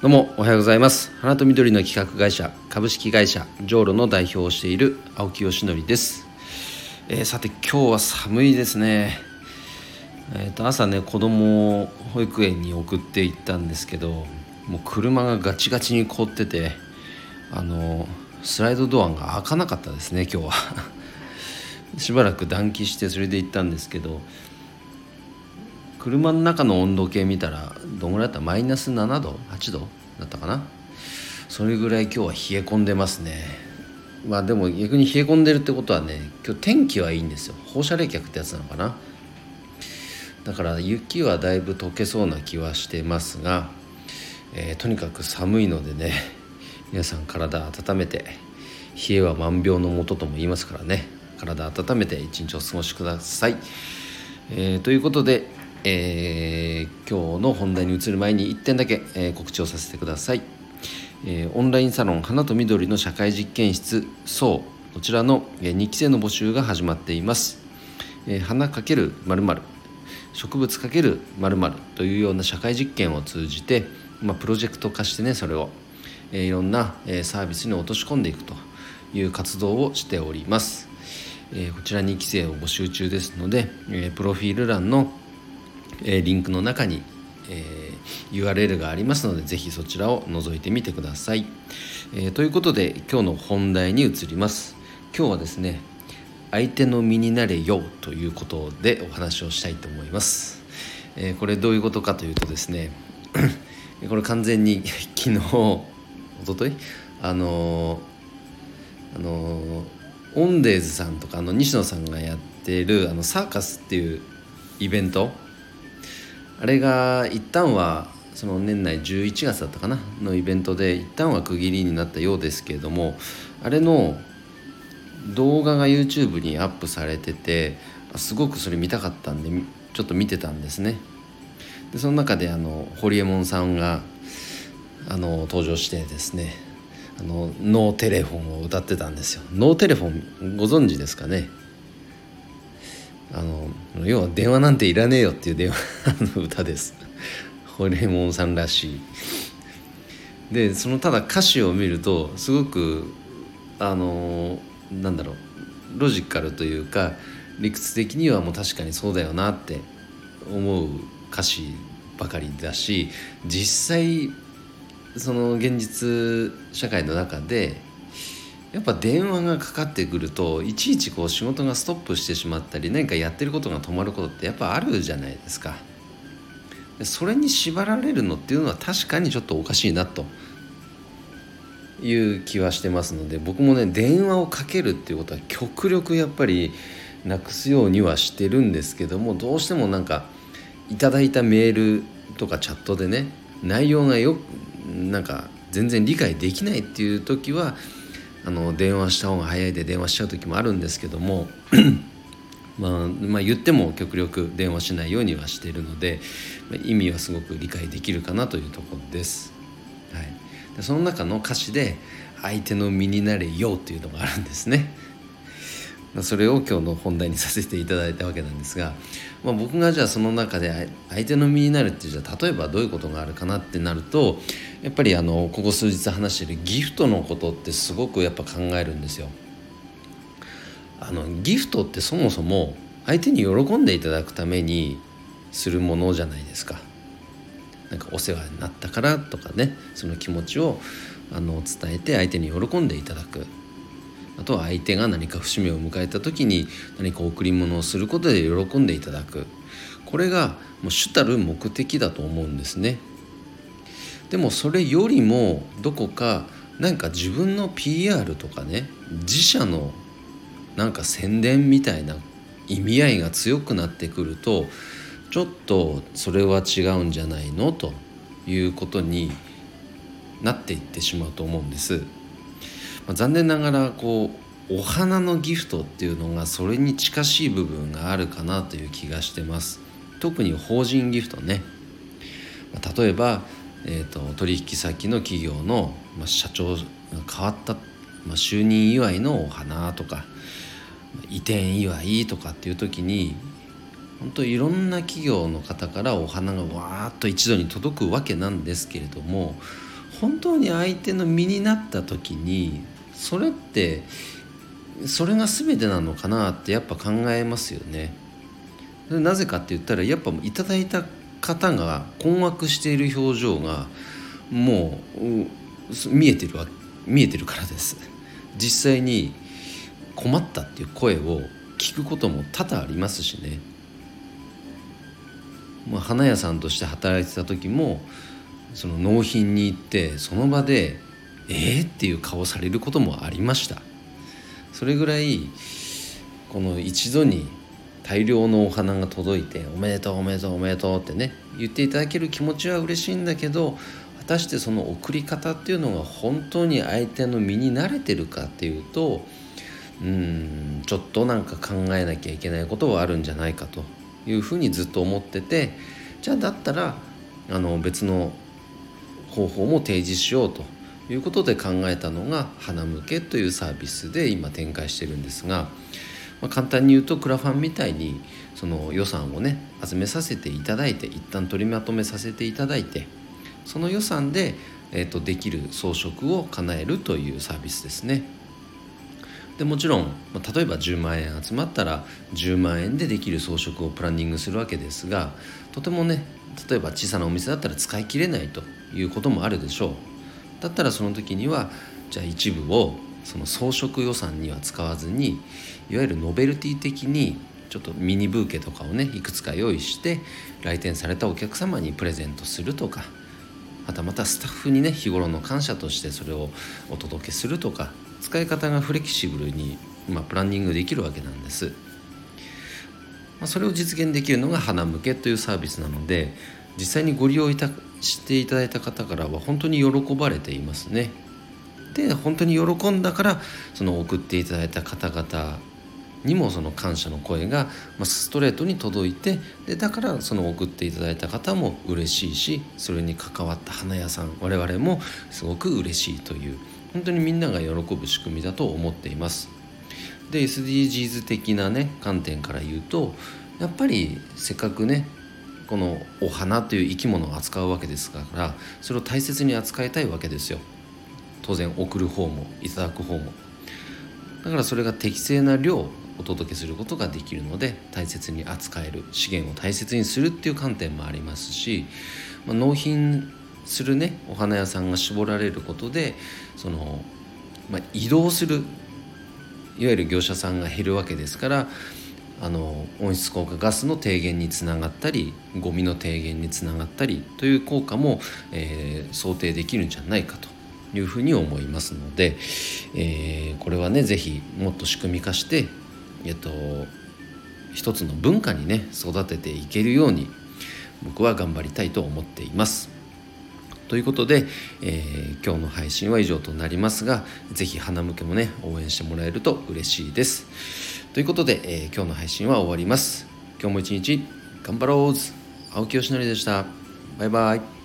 どうもおはようございます。花と緑の企画会社株式会社ジョーロの代表をしている青木よしのりです、えー、さて今日は寒いですね。えー、と朝ね子供を保育園に送って行ったんですけどもう車がガチガチに凍っててあのスライドドアが開かなかったですね今日は。しばらく暖気してそれで行ったんですけど車の中の温度計見たらどんぐらいだった？マイナス7度？8度？だったかな？それぐらい今日は冷え込んでますね。まあでも逆に冷え込んでるってことはね今日天気はいいんですよ。放射冷却ってやつなのかな？だから雪はだいぶ溶けそうな気はしてますが、えー、とにかく寒いのでね皆さん体温めて冷えは万病のもととも言いますからね。体温めて一日お過ごしください、えー、ということでえー、今日の本題に移る前に1点だけ、えー、告知をさせてください、えー、オンラインサロン花と緑の社会実験室そうこちらの、え2期生の募集が始まっています、え花かける〇〇植物かける〇〇というような社会実験を通じて、まあ、プロジェクト化してねそれを、えいろんな、えサービスに落とし込んでいくという活動をしております、えこちら2期生を募集中ですので、えプロフィール欄のえリンクの中に、えー、URL がありますのでぜひそちらを覗いてみてください、えー、ということで今日の本題に移ります。今日はですね相手の身になれよということでお話をしたいと思います、えー、これどういうことかというとですねこれ完全に昨日おととい？あのあのオンデーズさんとかあの西野さんがやっているあのサーカスっていうイベントあれが一旦はその年内11月だったかなのイベントで一旦は区切りになったようですけれどもあれの動画が YouTube にアップされててすごくそれ見たかったんでちょっと見てたんですね。でその中であのホリエモンさんがあの登場してですねあのノーテレフォンを歌ってたんですよ。ノーテレフォンご存知ですかね？あの要は電話なんていらねえよっていう電話 の歌です。ホリエモンさんらしい。でそのただ歌詞を見るとすごくあのなんだろうロジカルというか理屈的にはもう確かにそうだよなって思う歌詞ばかりだし実際その現実社会の中でやっぱ電話がかかってくるといちいちこう仕事がストップしてしまったり何かやってることが止まることってやっぱあるじゃないですか。それに縛られるのっていうのは確かにちょっとおかしいなと。いう気はしてますので僕もね電話をかけるっていうことは極力やっぱりなくすようにはしてるんですけどもどうしてもなんかいただいたメールとかチャットでね内容がよなんか全然理解できないっていう時はあの電話した方が早いで電話しちゃう時もあるんですけども まあ、まあ、言っても極力電話しないようにはしているので、まあ、意味はすごく理解できるかなというところです。はい、でその中の歌詞で「相手の身になれよ」っていうのがあるんですね。それを今日の本題にさせていただいたわけなんですが、まあ、僕がじゃあその中で相手の身になるってじゃあ例えばどういうことがあるかなってなるとやっぱりあのここ数日話しているギフトのことってすごくやっぱ考えるんですよ。あのギフトってそもそも相手に喜んでいただくためにするものじゃないですか。なんかお世話になったからとかねその気持ちをあの伝えて相手に喜んでいただくあとは相手が何か節目を迎えた時に何か贈り物をすることで喜んでいただく。これがもう主たる目的だと思うんですね。でもそれよりもどこかなんか自分の PR とかね自社のなんか宣伝みたいな意味合いが強くなってくるとちょっとそれは違うんじゃないの？ということになっていってしまうと思うんです。まあ、残念ながらこうお花のギフトっていうのがそれに近しい部分があるかなという気がしてます。特に法人ギフトね、まあ、例えば、えーと、取引先の企業の、まあ、社長が変わった、まあ、就任祝いのお花とか移転祝いとかっていう時に本当いろんな企業の方からお花がわーっと一度に届くわけなんですけれども本当に相手の身になった時にそれってそれが全てなのかなってやっぱ考えますよね。なぜかって言ったらやっぱいただいた方が困惑している表情がもう見えてる見えてるからです実際に困ったっていう声を聞くことも多々ありますしね、まあ、花屋さんとして働いてた時もその納品に行ってその場で「えー?」っていう顔されることもありましたそれぐらいこの一度に大量のお花が届いて「おめでとうおめでとうおめでとう」ってね言っていただける気持ちは嬉しいんだけど果たしてその送り方っていうのが本当に相手の身に慣れてるかっていうとうんちょっとなんか考えなきゃいけないことはあるんじゃないかというふうにずっと思っててじゃあだったらあの別の方法も提示しようということで考えたのが「花向け」というサービスで今展開してるんですが。まあ、簡単に言うとクラファンみたいにその予算をね集めさせていただいて一旦取りまとめさせていただいてその予算で、えーと、できる装飾を叶えるというサービスですね。でもちろん、まあ、例えば10万円集まったら10万円でできる装飾をプランニングするわけですがとてもね例えば小さなお店だったら使い切れないということもあるでしょうだったらその時にはじゃあ一部をその装飾予算には使わずにいわゆるノベルティ的にちょっとミニブーケとかをねいくつか用意して来店されたお客様にプレゼントするとかまたまたスタッフにね日頃の感謝としてそれをお届けするとか使い方がフレキシブルに、まあ、プランニングできるわけなんです。まあ、それを実現できるのが花向けというサービスなので実際にご利用いたしていただいた方からは本当に喜ばれていますね。で本当に喜んだからその送っていただいた方々にもその感謝の声がストレートに届いてでだからその送っていただいた方も嬉しいしそれに関わった花屋さん我々もすごく嬉しいという本当にみんなが喜ぶ仕組みだと思っています。で SDGs 的なね観点から言うとやっぱりせっかくねこのお花という生き物を扱うわけですからそれを大切に扱いたいわけですよ。当然送る方もいただく方もだからそれが適正な量をお届けすることができるので大切に扱える資源を大切にするっていう観点もありますし、まあ、納品するねお花屋さんが絞られることでその、まあ、移動するいわゆる業者さんが減るわけですからあの温室効果ガスの低減につながったりゴミの低減につながったりという効果も、えー、想定できるんじゃないかというふうに思いますので、えー、これはね是非もっと仕組み化して、えっと、一つの文化にね育てていけるように僕は頑張りたいと思っています。ということで、えー、今日の配信は以上となりますが是非花向けもね応援してもらえると嬉しいです。ということで、えー、今日の配信は終わります。今日も一日頑張ろう青木よしのりでした。バイバイ。